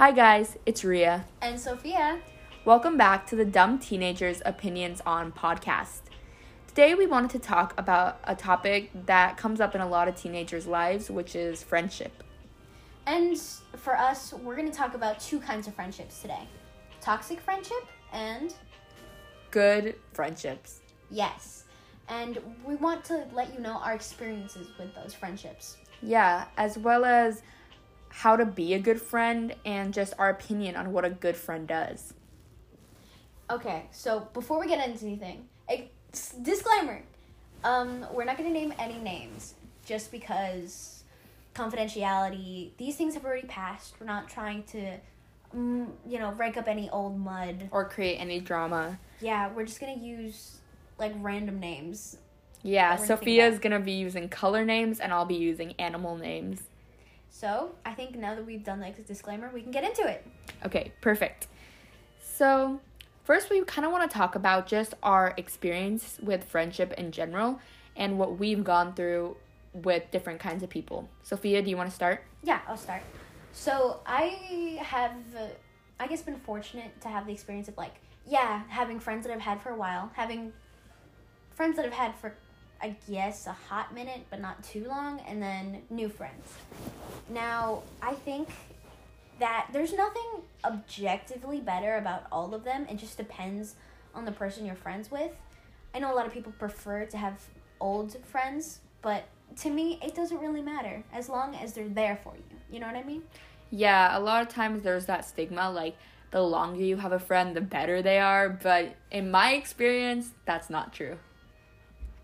Hi, guys, it's Ria. And Sophia. Welcome back to the Dumb Teenagers Opinions on podcast. Today, we wanted to talk about a topic that comes up in a lot of teenagers' lives, which is friendship. And for us, we're going to talk about two kinds of friendships today toxic friendship and good friendships. Yes. And we want to let you know our experiences with those friendships. Yeah, as well as how to be a good friend and just our opinion on what a good friend does. Okay, so before we get into anything, a disclaimer. Um, we're not going to name any names just because confidentiality, these things have already passed. We're not trying to mm, you know, rake up any old mud or create any drama. Yeah, we're just going to use like random names. Yeah, Sophia's going to be using color names and I'll be using animal names. So, I think now that we've done like this disclaimer, we can get into it. Okay, perfect. So, first we kind of want to talk about just our experience with friendship in general and what we've gone through with different kinds of people. Sophia, do you want to start? Yeah, I'll start. So, I have uh, I guess been fortunate to have the experience of like yeah, having friends that I've had for a while, having friends that I've had for I guess a hot minute, but not too long, and then new friends. Now, I think that there's nothing objectively better about all of them. It just depends on the person you're friends with. I know a lot of people prefer to have old friends, but to me, it doesn't really matter as long as they're there for you. You know what I mean? Yeah, a lot of times there's that stigma like the longer you have a friend, the better they are, but in my experience, that's not true.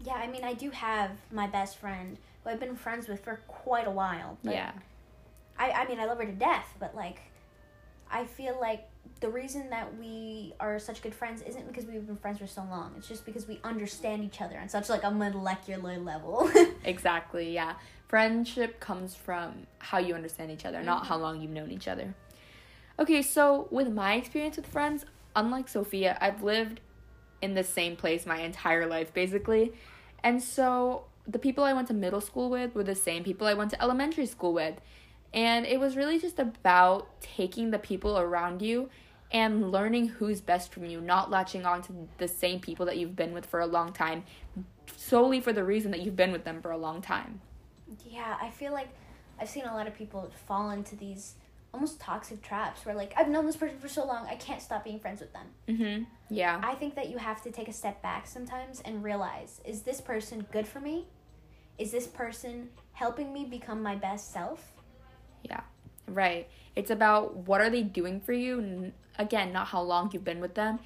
Yeah, I mean, I do have my best friend who I've been friends with for quite a while. yeah. I, I mean, I love her to death, but like, I feel like the reason that we are such good friends isn't because we've been friends for so long. It's just because we understand each other on such like a molecular level. exactly. Yeah. Friendship comes from how you understand each other, mm-hmm. not how long you've known each other. Okay, so with my experience with friends, unlike Sophia, I've lived in the same place my entire life basically. And so the people I went to middle school with were the same people I went to elementary school with. And it was really just about taking the people around you and learning who's best from you, not latching on to the same people that you've been with for a long time solely for the reason that you've been with them for a long time. Yeah, I feel like I've seen a lot of people fall into these almost toxic traps where like I've known this person for so long, I can't stop being friends with them. Mhm. Yeah. I think that you have to take a step back sometimes and realize, is this person good for me? Is this person helping me become my best self? Yeah. Right. It's about what are they doing for you? Again, not how long you've been with them.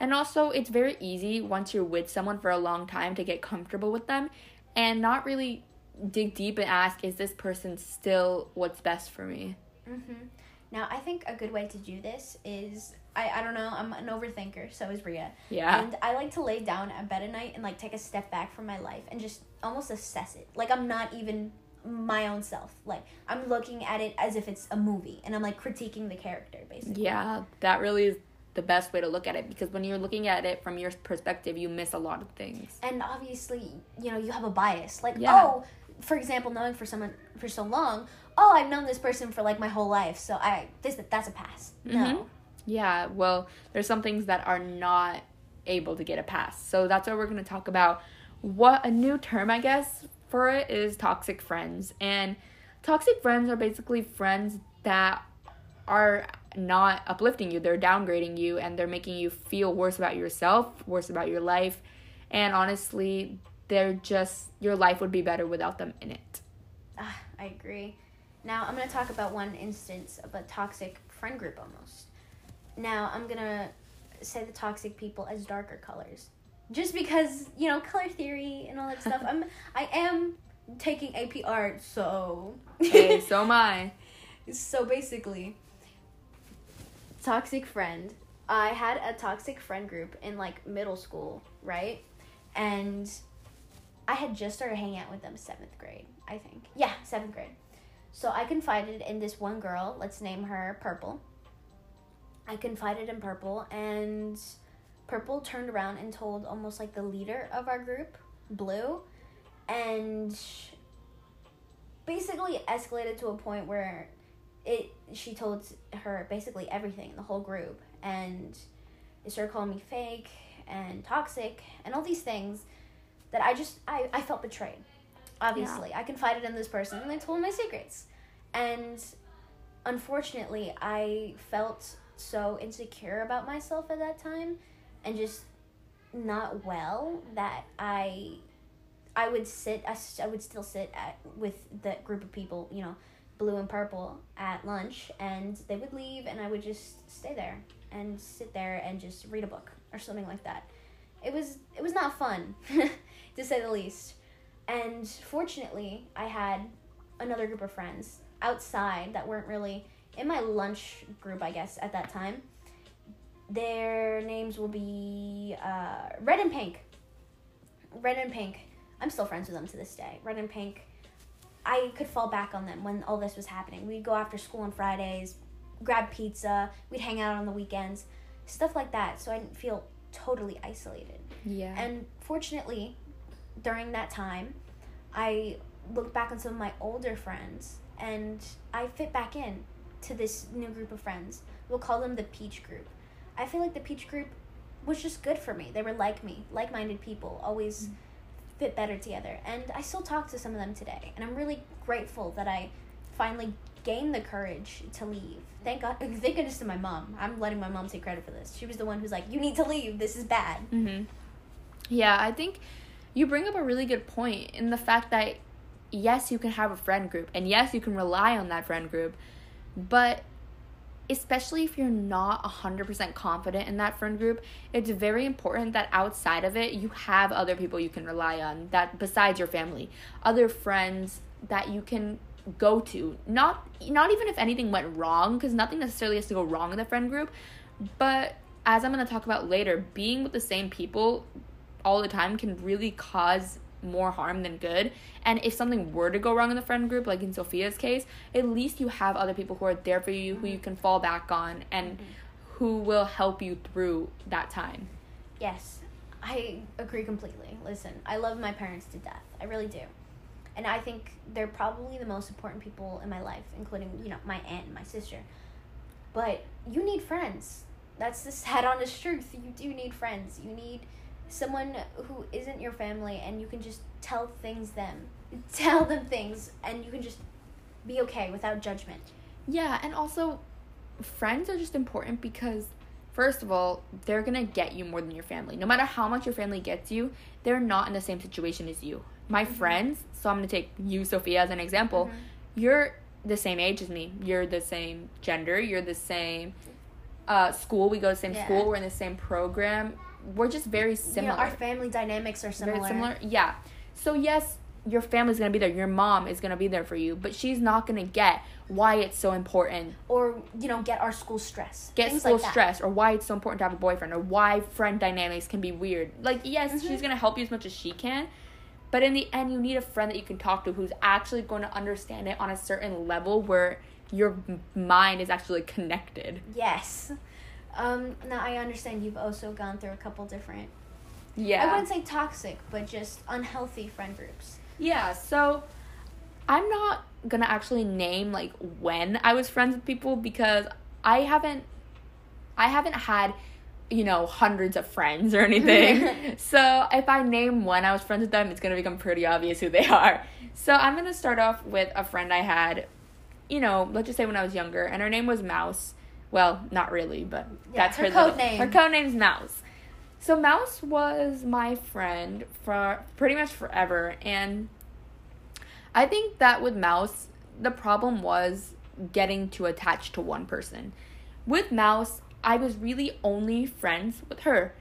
And also, it's very easy once you're with someone for a long time to get comfortable with them and not really dig deep and ask, is this person still what's best for me? Mm-hmm. Now, I think a good way to do this is I, I don't know, I'm an overthinker, so is Ria. Yeah. And I like to lay down at bed at night and like take a step back from my life and just almost assess it. Like I'm not even my own self. Like I'm looking at it as if it's a movie and I'm like critiquing the character basically. Yeah, that really is the best way to look at it because when you're looking at it from your perspective, you miss a lot of things. And obviously, you know, you have a bias. Like, yeah. oh, for example, knowing for someone for so long, oh, I've known this person for like my whole life, so I this that's a pass. No. Mm-hmm. Yeah, well, there's some things that are not able to get a pass. So that's what we're going to talk about what a new term, I guess, for it is toxic friends. And toxic friends are basically friends that are not uplifting you. They're downgrading you and they're making you feel worse about yourself, worse about your life. And honestly, they're just your life would be better without them in it. Ah, I agree. Now, I'm going to talk about one instance of a toxic friend group almost. Now, I'm going to say the toxic people as darker colors just because you know color theory and all that stuff. I'm I am taking AP art, so hey, so am I. So basically, toxic friend. I had a toxic friend group in like middle school, right? And I had just started hanging out with them seventh grade, I think. Yeah, seventh grade. So I confided in this one girl. Let's name her Purple. I confided in Purple, and Purple turned around and told almost like the leader of our group, Blue, and basically escalated to a point where it she told her basically everything the whole group and they started calling me fake and toxic and all these things that i just i, I felt betrayed obviously. I confided in this person and they told my secrets. And unfortunately i felt so insecure about myself at that time and just not well that i i would sit i would still sit at with the group of people you know blue and purple at lunch and they would leave and I would just stay there and sit there and just read a book or something like that. It was it was not fun to say the least. And fortunately, I had another group of friends outside that weren't really in my lunch group, I guess, at that time. Their names will be uh, Red and Pink. Red and Pink. I'm still friends with them to this day. Red and Pink I could fall back on them when all this was happening. We'd go after school on Fridays, grab pizza, we'd hang out on the weekends, stuff like that. So I didn't feel totally isolated. Yeah. And fortunately, during that time, I looked back on some of my older friends and I fit back in to this new group of friends. We'll call them the Peach Group. I feel like the Peach Group was just good for me. They were like me, like minded people, always fit better together. And I still talk to some of them today. And I'm really grateful that I finally gained the courage to leave. Thank God, thank goodness to my mom. I'm letting my mom take credit for this. She was the one who's like, "You need to leave. This is bad." Mm-hmm. Yeah, I think you bring up a really good point in the fact that yes, you can have a friend group, and yes, you can rely on that friend group, but especially if you're not 100% confident in that friend group, it's very important that outside of it, you have other people you can rely on that besides your family, other friends that you can go to. Not not even if anything went wrong because nothing necessarily has to go wrong in the friend group, but as I'm going to talk about later, being with the same people all the time can really cause more harm than good. And if something were to go wrong in the friend group, like in Sophia's case, at least you have other people who are there for you, who you can fall back on, and mm-hmm. who will help you through that time. Yes, I agree completely. Listen, I love my parents to death. I really do. And I think they're probably the most important people in my life, including, you know, my aunt and my sister. But you need friends. That's the sad, honest truth. You do need friends. You need someone who isn't your family and you can just tell things them. Tell them things and you can just be okay without judgment. Yeah, and also, friends are just important because, first of all, they're gonna get you more than your family. No matter how much your family gets you, they're not in the same situation as you. My friends, so I'm gonna take you, Sophia, as an example. You're the same age as me. You're the same gender. You're the same uh, school. We go to the same Yeah. school. We're in the same program. We're just very You similar. know, our family dynamics are similar. Very similar. Yeah. So yes, your family's gonna be there. Your mom is gonna be there for you, but she's not gonna get why it's so important. Or, you know, get our school stress. Get Things school like stress, or why it's so important to have a boyfriend, or why friend dynamics can be weird. Like yes, Mhm. she's gonna help you as much as she can, but in the end, you need a friend that you can talk to who's actually going to understand it on a certain level where your mind is actually connected. Yes. Um, now I understand you've also gone through a couple different Yeah. I wouldn't say toxic, but just unhealthy friend groups. Yeah, so I'm not gonna actually name like when I was friends with people because I haven't I haven't had you know hundreds of friends or anything. so if I name when I was friends with them, it's gonna become pretty obvious who they are. So I'm gonna start off with a friend I had, you know, let's just say when I was younger, and her name was Mouse. Well, not really, but Yeah, that's her her, code little- name. Her code name's Mouse. So Mouse was my friend for pretty much forever, and I think that with Mouse, the problem was getting too attached to one person. With Mouse, I was really only friends with her,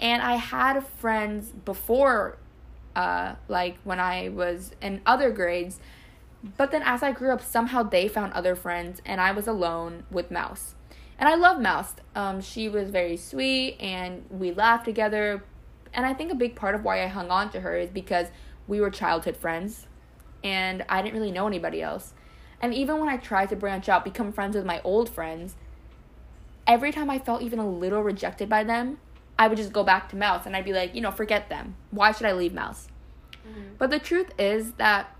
and I had friends before, uh, like when I was in other grades. But then as I grew up, somehow they found other friends, and I was alone with Mouse. And I love Mouse. Um, she was very sweet, and we laughed together. And I think a big part of why I hung on to her is because we were childhood friends, and I didn't really know anybody else. And even when I tried to branch out, become friends with my old friends, every time I felt even a little rejected by them, I would just go back to Mouse, and I'd be like, you know, forget them. Why should I leave Mouse? But the truth is that,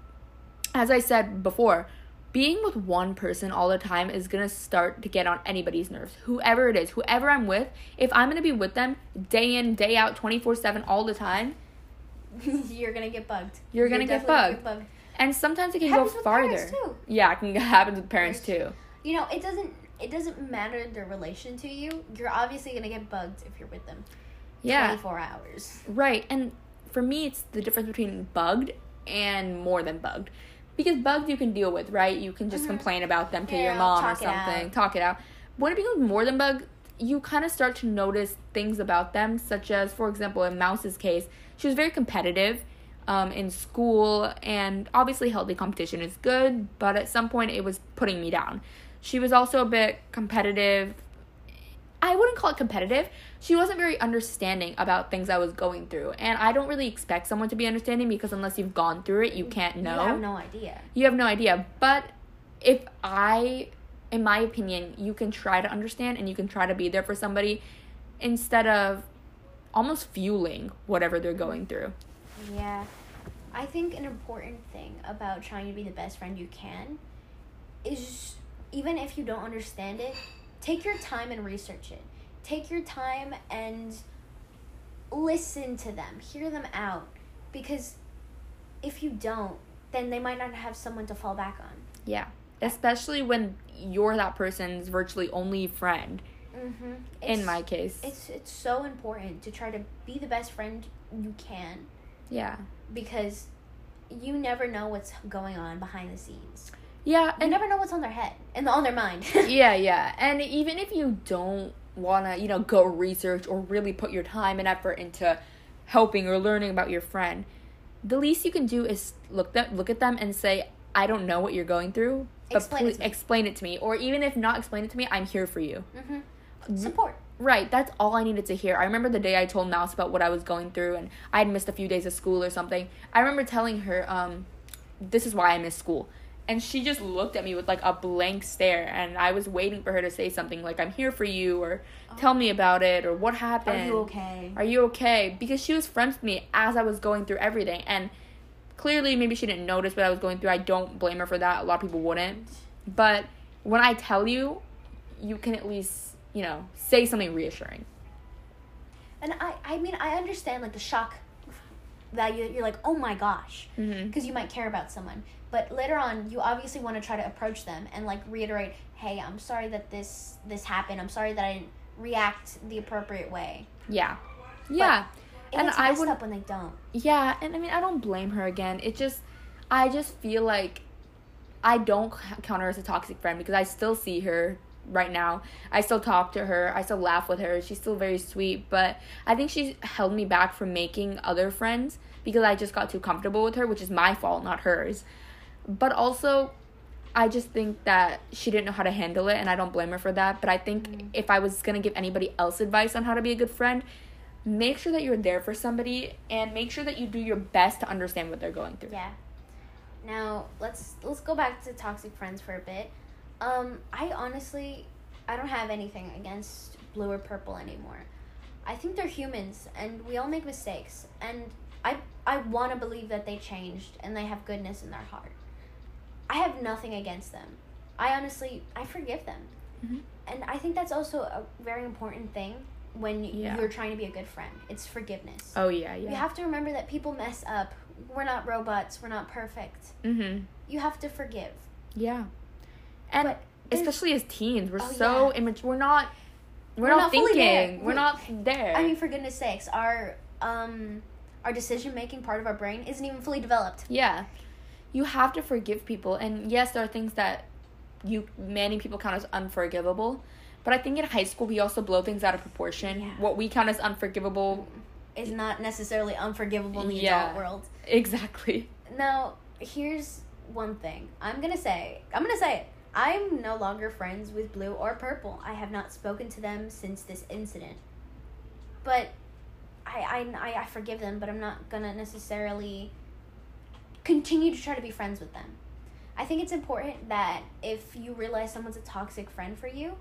as I said before, being with one person all the time is gonna start to get on anybody's nerves. Whoever it is, whoever I'm with, if I'm gonna be with them day in, day out, 24 7 all the time, you're gonna get bugged. You're gonna get definitely bugged. and sometimes it can Happens go farther. Yeah, it can happen with parents too. You know, it doesn't. It doesn't matter their relation to you. You're obviously gonna get bugged if you're with them. Yeah. 24 hours. Right. And for me, it's the difference between bugged and more than bugged. Because bugs you can deal with, right? You can just Mhm. complain about them to Yeah, your mom or talk it something, talk it out. When it becomes more than bug, you kind of start to notice things about them, such as, for example, in Mouse's case, she was very competitive um, in school, and obviously, healthy competition is good, but at some point, it was putting me down. She was also a bit competitive I wouldn't call it competitive. She wasn't very understanding about things I was going through. And I don't really expect someone to be understanding because unless you've gone through it, you can't know. You have no idea. You have no idea. But if I, in my opinion, you can try to understand and you can try to be there for somebody instead of almost fueling whatever they're going through. Yeah. I think an important thing about trying to be the best friend you can is even if you don't understand it, take your time and research it. Take your time and listen to them, hear them out. Because if you don't, then they might not have someone to fall back on. Yeah. Especially when you're that person's virtually only friend, Mm-hmm. in my case. it's it's so important to try to be the best friend you can Yeah. because you never know what's going on behind the scenes. Yeah. You And never know what's on their head and on their mind. yeah, yeah. And even if you don't want to, you know, go research or really put your time and effort into helping or learning about your friend, the least you can do is look them look at them and say, "I don't know what you're going through, but Explain it please to explain it to me." Or even if not explain it to me, I'm here for you. hmm Support. Right, that's all I needed to hear. I remember the day I told Mouse about what I was going through and I had missed a few days of school or something. I remember telling her, um, this is why I missed school. And she just looked at me with like a blank stare and I was waiting for her to say something like I'm here for you or tell me about it or what happened. Are you okay? Are you okay? Because she was friends with me as I was going through everything and clearly maybe she didn't notice what I was going through. I don't blame her for that. A lot of people wouldn't. But when I tell you, you can at least, you know, say something reassuring. And I, I mean, I understand like the shock that you, you're like, oh my gosh, Mhm. because you might care about someone. But later on, you obviously want to try to approach them and like reiterate, hey, I'm sorry that this this happened. I'm sorry that I didn't react the appropriate way. Yeah. Yeah. And And I would up when they don't. Yeah, and I mean I don't blame her again. It just I just feel like I don't count her as a toxic friend because I still see her right now. I still talk to her. I still laugh with her. She's still very sweet, but I think she's held me back from making other friends because I just got too comfortable with her, which is my fault, not hers. But also I just think that she didn't know how to handle it and I don't blame her for that, but I think Mhm. if I was to give anybody else advice on how to be a good friend, make sure that you're there for somebody and make sure that you do your best to understand what they're going through. Yeah. Now let's let's go back to toxic friends for a bit. Um, I honestly, I don't have anything against blue or purple anymore. I think they're humans, and we all make mistakes. And I I want to believe that they changed and they have goodness in their heart. I have nothing against them. I honestly I forgive them, Mhm. and I think that's also a very important thing when Yeah. you're trying to be a good friend. It's forgiveness. Oh yeah, yeah. You have to remember that people mess up. We're not robots. We're not perfect. mhm. You have to forgive. Yeah. And especially as teens, we're Oh, so yeah. immature. We're not we're, We're not, not fully thinking. We're not there. I mean, for goodness sakes, our um our decision making part of our brain isn't even fully developed. Yeah. You have to forgive people. And yes, there are things that you many people count as unforgivable. But I think in high school we also blow things out of proportion. Yeah. What we count as unforgivable Is not necessarily unforgivable in the Yeah. adult world. exactly. Now, here's one thing. I'm gonna say. I'm gonna say it. I'm no longer friends with Blue or Purple. I have not spoken to them since this incident. But I, I, I, I forgive them, but I'm not gonna necessarily continue to try to be friends with them. I think it's important that if you realize someone's a toxic friend for you,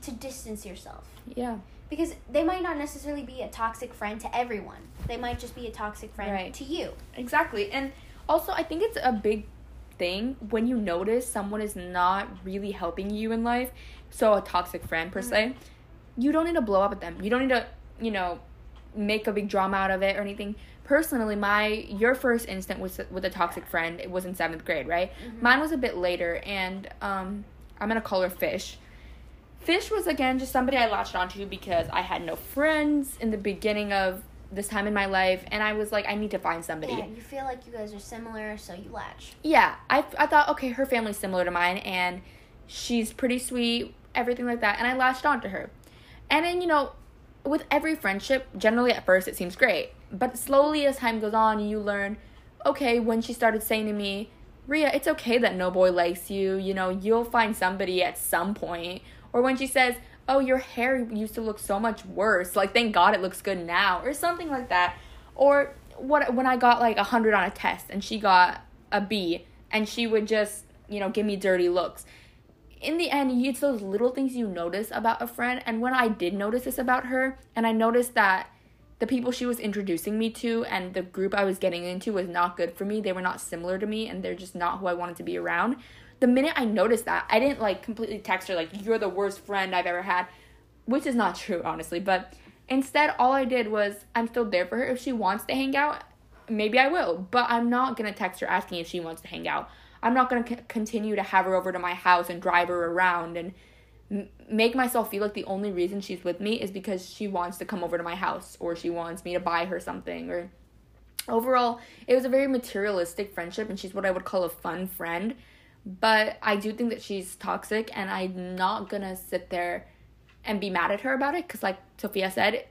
to distance yourself. Yeah. Because they might not necessarily be a toxic friend to everyone. They might just be a toxic friend Right. to you. Exactly. And also I think it's a big thing when you notice someone is not really helping you in life, so a toxic friend per se, you don't need to blow up at them. You don't need to, you know, make a big drama out of it or anything. Personally, my your first instant was with a toxic friend. It was in seventh grade, right? Mine was a bit later, and um, I'm gonna call her Fish. Fish was again just somebody I latched onto because I had no friends in the beginning of this time in my life, and I was like, I need to find somebody. Yeah, you feel like you guys are similar, so you latch. Yeah, I, I thought, okay, her family's similar to mine, and she's pretty sweet, everything like that, and I latched onto her. And then, you know, with every friendship, generally at first it seems great, but slowly as time goes on, you learn, okay, when she started saying to me, Ria, it's okay that no boy likes you, you know, you'll find somebody at some point. Or when she says, oh, your hair used to look so much worse, like thank God it looks good now, or something like that. Or what when I got like a hundred on a test and she got a B, and she would just, you know, give me dirty looks in the end, it's those little things you notice about a friend. And when I did notice this about her, and I noticed that the people she was introducing me to and the group I was getting into was not good for me, they were not similar to me, and they're just not who I wanted to be around. The minute I noticed that, I didn't like completely text her, like, you're the worst friend I've ever had, which is not true, honestly. But instead, all I did was, I'm still there for her. If she wants to hang out, maybe I will, but I'm not gonna text her asking if she wants to hang out. I'm not to c- continue to have her over to my house and drive her around and make myself feel like the only reason she's with me is because she wants to come over to my house or she wants me to buy her something or overall it was a very materialistic friendship and she's what I would call a fun friend but I do think that she's toxic and I'm not to sit there and be mad at her about it cuz like Sophia said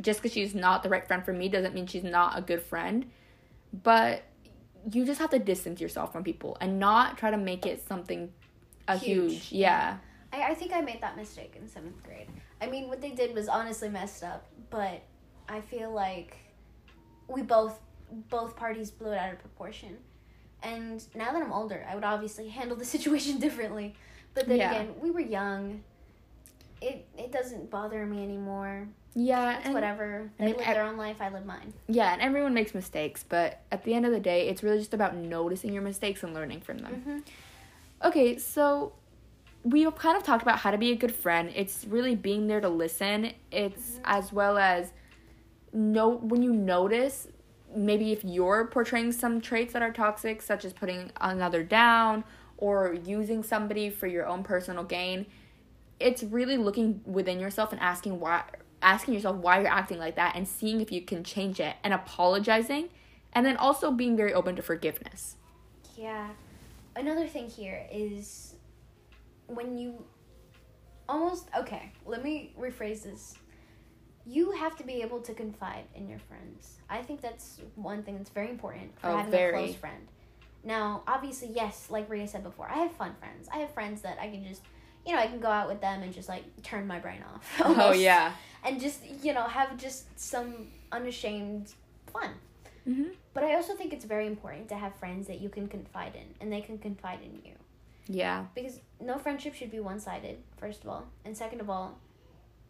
just cuz she's not the right friend for me doesn't mean she's not a good friend but you just have to distance yourself from people and not try to make it something a huge, Huge. yeah. I, I think I made that mistake in seventh grade. I mean, what they did was honestly messed up, but I feel like we both both parties blew it out of proportion. And now that I'm older, I would obviously handle the situation differently. But then Yeah. again, we were young. It it doesn't bother me anymore. Yeah, It's and, whatever. I They mean, live I- their own life. I live mine. yeah, and everyone makes mistakes, but at the end of the day, it's really just about noticing your mistakes and learning from them. Mm-hmm. Okay, so we've kind of talked about how to be a good friend. It's really being there to listen. It's as well as know when you notice maybe if you're portraying some traits that are toxic, such as putting another down or using somebody for your own personal gain. It's really looking within yourself and asking why asking yourself why you're acting like that and seeing if you can change it and apologizing and then also being very open to forgiveness. Yeah. Another thing here is when you almost okay, let me rephrase this. You have to be able to confide in your friends. I think that's one thing that's very important for Oh, having very. a close friend. Now, obviously, yes, like Ria said before, I have fun friends. I have friends that I can just, you know, I can go out with them and just like turn my brain off. Oh yeah. And just, you know, have just some unashamed fun. Mhm. But I also think it's very important to have friends that you can confide in and they can confide in you. Yeah. Because no friendship should be one sided, first of all. And second of all,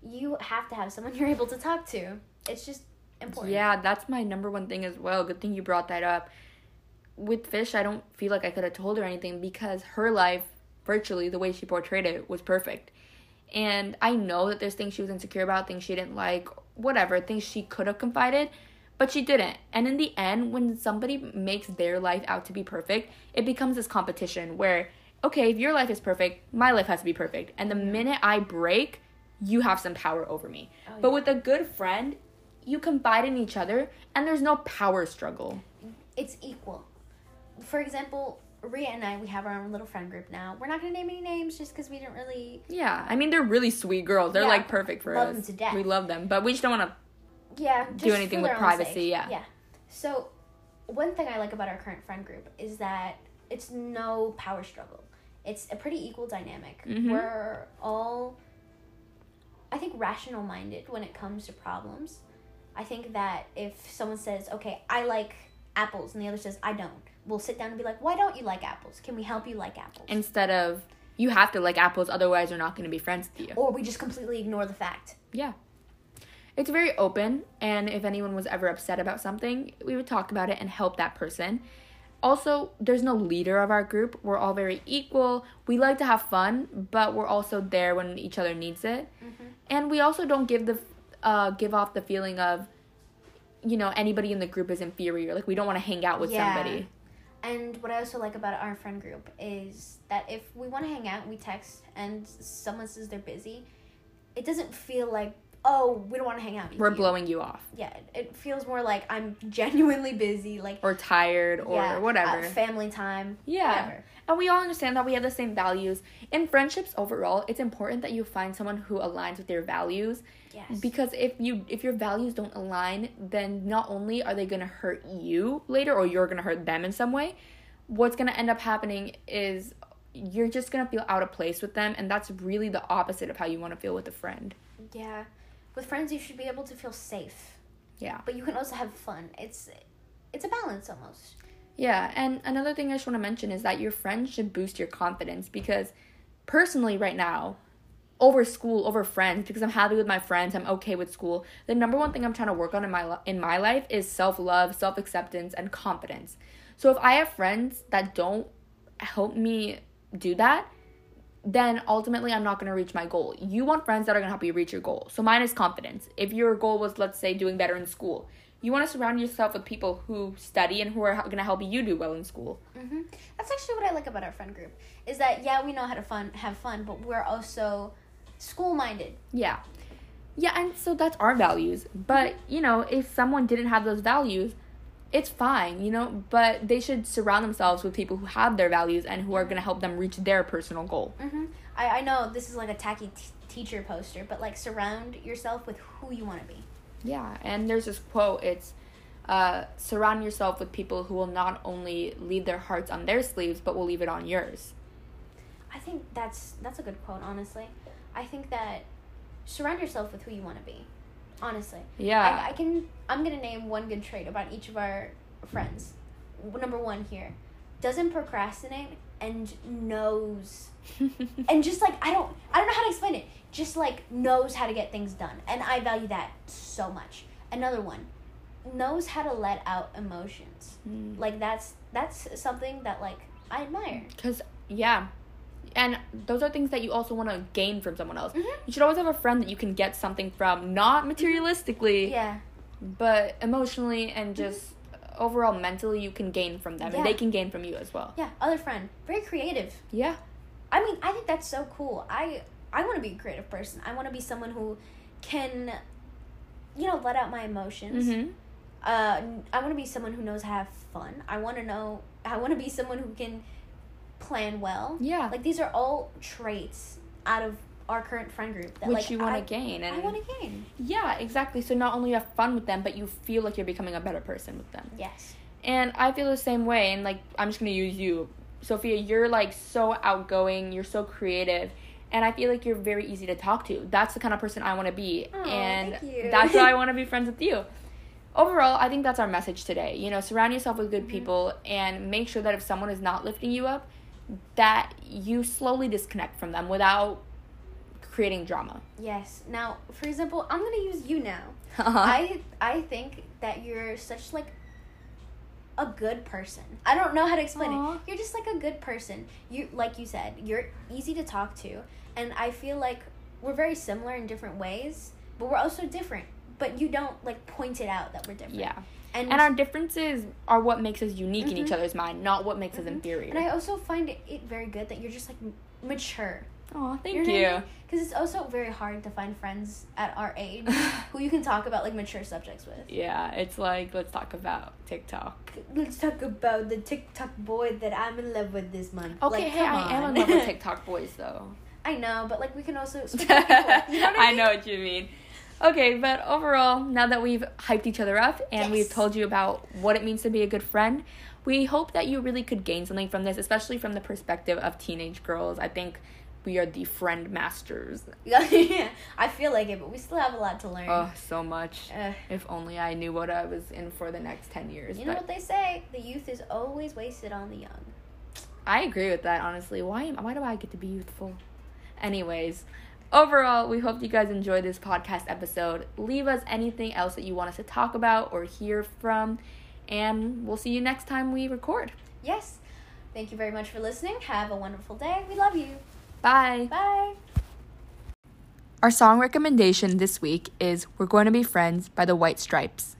you have to have someone you're able to talk to. It's just important. Yeah, that's my number one thing as well. Good thing you brought that up. With Fish, I don't feel like I could have told her anything because her life, virtually the way she portrayed it, was perfect. And I know that there's things she was insecure about, things she didn't like, whatever, things she could have confided, but she didn't. And in the end, when somebody makes their life out to be perfect, it becomes this competition where, okay, if your life is perfect, my life has to be perfect. And the minute I break, you have some power over me. Oh, But yeah. with a good friend, you confide in each other and there's no power struggle. It's equal. For example, Ria and I, we have our own little friend group now. We're not going to name any names just because we didn't really. Yeah, I mean they're really sweet girls. They're Yeah, like perfect for love us. them to death. We love them, but we just don't want to. Yeah, Do anything with privacy, yeah. Yeah. So, one thing I like about our current friend group is that it's no power struggle. It's a pretty equal dynamic. Mhm. We're all, I think, rational minded when it comes to problems. I think that if someone says, okay, I like apples, and the other says, I don't, we'll sit down and be like, why don't you like apples? Can we help you like apples? Instead of you have to like apples, otherwise they're not going to be friends with you. or we just completely ignore the fact. Yeah. It's very open, and if anyone was ever upset about something, we would talk about it and help that person. Also there's no leader of our group. We're all very equal. We like to have fun, but we're also there when each other needs it. Mm-hmm. And we also don't give the uh give off the feeling of you know anybody in the group is inferior. Like we don't want to hang out with Yeah. somebody. And what I also like about our friend group is that if we want to hang out, we text, and someone says they're busy, it doesn't feel like oh we don't want to hang out. with We're you." blowing you off Yeah, it- feels more like I'm genuinely busy, like or tired or yeah, whatever. uh, family time. Yeah. whatever. And we all understand that we have the same values. In friendships overall, it's important that you find someone who aligns with your values Yes. because if you if your values don't align, then not only are they going to hurt you later or you're going to hurt them in some way, what's going to end up happening is you're just going to feel out of place with them and that's really the opposite of how you want to feel with a friend. yeah, with friends you should be able to feel safe, Yeah. but you can also have fun. It's it's a balance almost. Yeah, and another thing I just want to mention is that your friends should boost your confidence because personally right now, over school, over friends, because I'm happy with my friends, I'm okay with school. The number one thing I'm trying to work on in my in my life is self-love, self-acceptance, and confidence. So if I have friends that don't help me do that, then ultimately I'm not going to reach my goal. You want friends that are going to help you reach your goal. So mine is confidence. If your goal was let's say doing better in school, you want to surround yourself with people who study and who are going to help you do well in school. hmm That's actually what I like about our friend group is that yeah we know how to fun have fun, but we're also school minded. Yeah. Yeah, and so that's our values. But, you know, if someone didn't have those values, it's fine, you know, but they should surround themselves with people who have their values and who are going to help them reach their personal goal. hmm I I know this is like a tacky t- teacher poster, but like surround yourself with who you want to be. Yeah, and there's this quote it's uh, surround yourself with people who will not only leave their hearts on their sleeves, but will leave it on yours. I think that's that's a good quote. Honestly, I think that surround yourself with who you want to be. Honestly, Yeah. I, I can. I'm gonna name one good trait about each of our friends. Number one here, doesn't procrastinate and knows and just like I don't I don't know how to explain it. Just like knows how to get things done, and I value that so much. Another one, knows how to let out emotions. Mm. Like that's that's something that like I admire. Because, yeah. And those are things that you also want to gain from someone else. Mhm. You should always have a friend that you can get something from, not materialistically, Yeah. but emotionally and just overall mentally, you can gain from them. And they can gain from you as well. Yeah, other friend, very creative. Yeah. I mean, I think that's so cool. I I want to be a creative person. I want to be someone who can, you know, let out my emotions. Mm-hmm. Uh, I want to be someone who knows how to have fun. I want to know. I want to be someone who can plan well. Yeah. Like these are all traits out of our current friend group that Which like you want to gain. And I want to gain. Yeah, exactly. So not only you have fun with them, but you feel like you're becoming a better person with them. Yes. And I feel the same way. And like, I'm just gonna use you, Sophia. You're like so outgoing. You're so creative, and I feel like you're very easy to talk to. That's the kind of person I want to be, Aw, and thank you. that's why I want to be friends with you. Overall, I think that's our message today. You know, surround yourself with good Mhm. people, and make sure that if someone is not lifting you up, that you slowly disconnect from them without creating drama. Yes. Now, for example, I'm gonna use you now. Uh-huh. I I think that you're such like a good person. I don't know how to explain Aw. it. You're just like a good person. You like you said, you're easy to talk to, and I feel like we're very similar in different ways, but we're also different. But you don't like point it out that we're different. yeah. And And our differences are what makes us unique in each Mhm. other's mind, not what makes us Mhm. inferior. and I also find it, it very good that you're just like m- mature. Oh, thank You know you. I? Because it's also very hard to find friends at our age who you can talk about like mature subjects with. Yeah, it's like let's talk about TikTok. Let's talk about the TikTok boy that I'm in love with this month. Okay, Like, hey, I am in love with TikTok boys though. I know, but like we can also. people, you know I, I mean? know what you mean. Okay, but overall, now that we've hyped each other up and we've told you about what it means to be a good friend, we hope that you really could gain something from this, especially from the perspective of teenage girls. I think we are the friend masters. yeah, I feel like it, but we still have a lot to learn. Oh, so much. Uh, If only I knew what I was in for the next 10 years. you know what they say? The youth is always wasted on the young. I agree with that, honestly. Why am why do I get to be youthful? Anyways, overall, we hope you guys enjoyed this podcast episode. Leave us anything else that you want us to talk about or hear from, and we'll see you next time we record. Yes. Thank you very much for listening. Have a wonderful day. We love you. Bye. Bye. Our song recommendation this week is We're Going to Be Friends by the White Stripes.